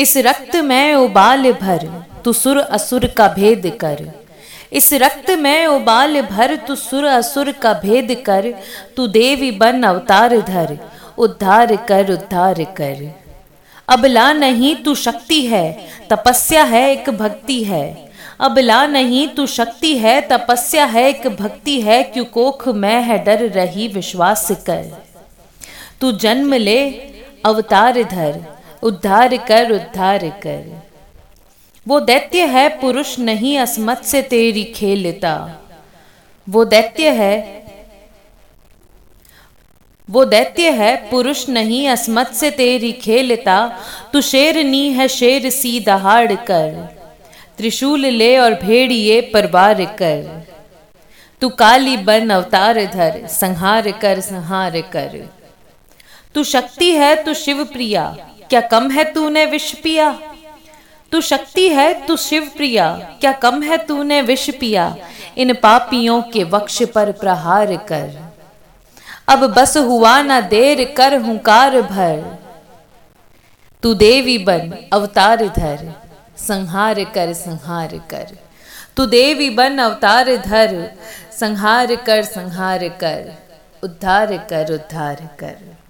इस रक्त में उबाल भर, तू सुर असुर का भेद कर। इस रक्त में उबाल भर, तू सुर असुर का भेद कर। तू देवी बन अवतार धर, उद्धार कर उद्धार कर। अब ला नहीं तू शक्ति है, तपस्या है एक भक्ति है। अब ला नहीं तू शक्ति है, तपस्या है एक भक्ति है, क्यों कोख मैं है डर रही विश्वास कर। तू जन्म ले, अवतार धर उद्धार कर उद्धार कर। वो दैत्य है, पुरुष नहीं, असमत से तेरी खेलता। वो दैत्य है, वो दैत्य है, पुरुष नहीं, असमत से तेरी खेलता। तू शेरनी है, शेर सी दहाड़ कर। त्रिशूल ले और भेड़िए परवार कर। तू काली बन, अवतार धर, संहार कर संहार कर। तू शक्ति है, तू शिव प्रिया क्या कम है तूने विष पिया? तू शक्ति है, तू शिव प्रिया। क्या कम है तूने विष पिया? इन पापियों के वक्ष पर प्रहार कर। अब बस हुआ ना देर, कर हुकार भर। तू देवी बन, अवतार धर। संहार कर संहार कर। तू देवी बन, अवतार धर। संहार कर संहार कर। उद्धार कर उद्धार कर।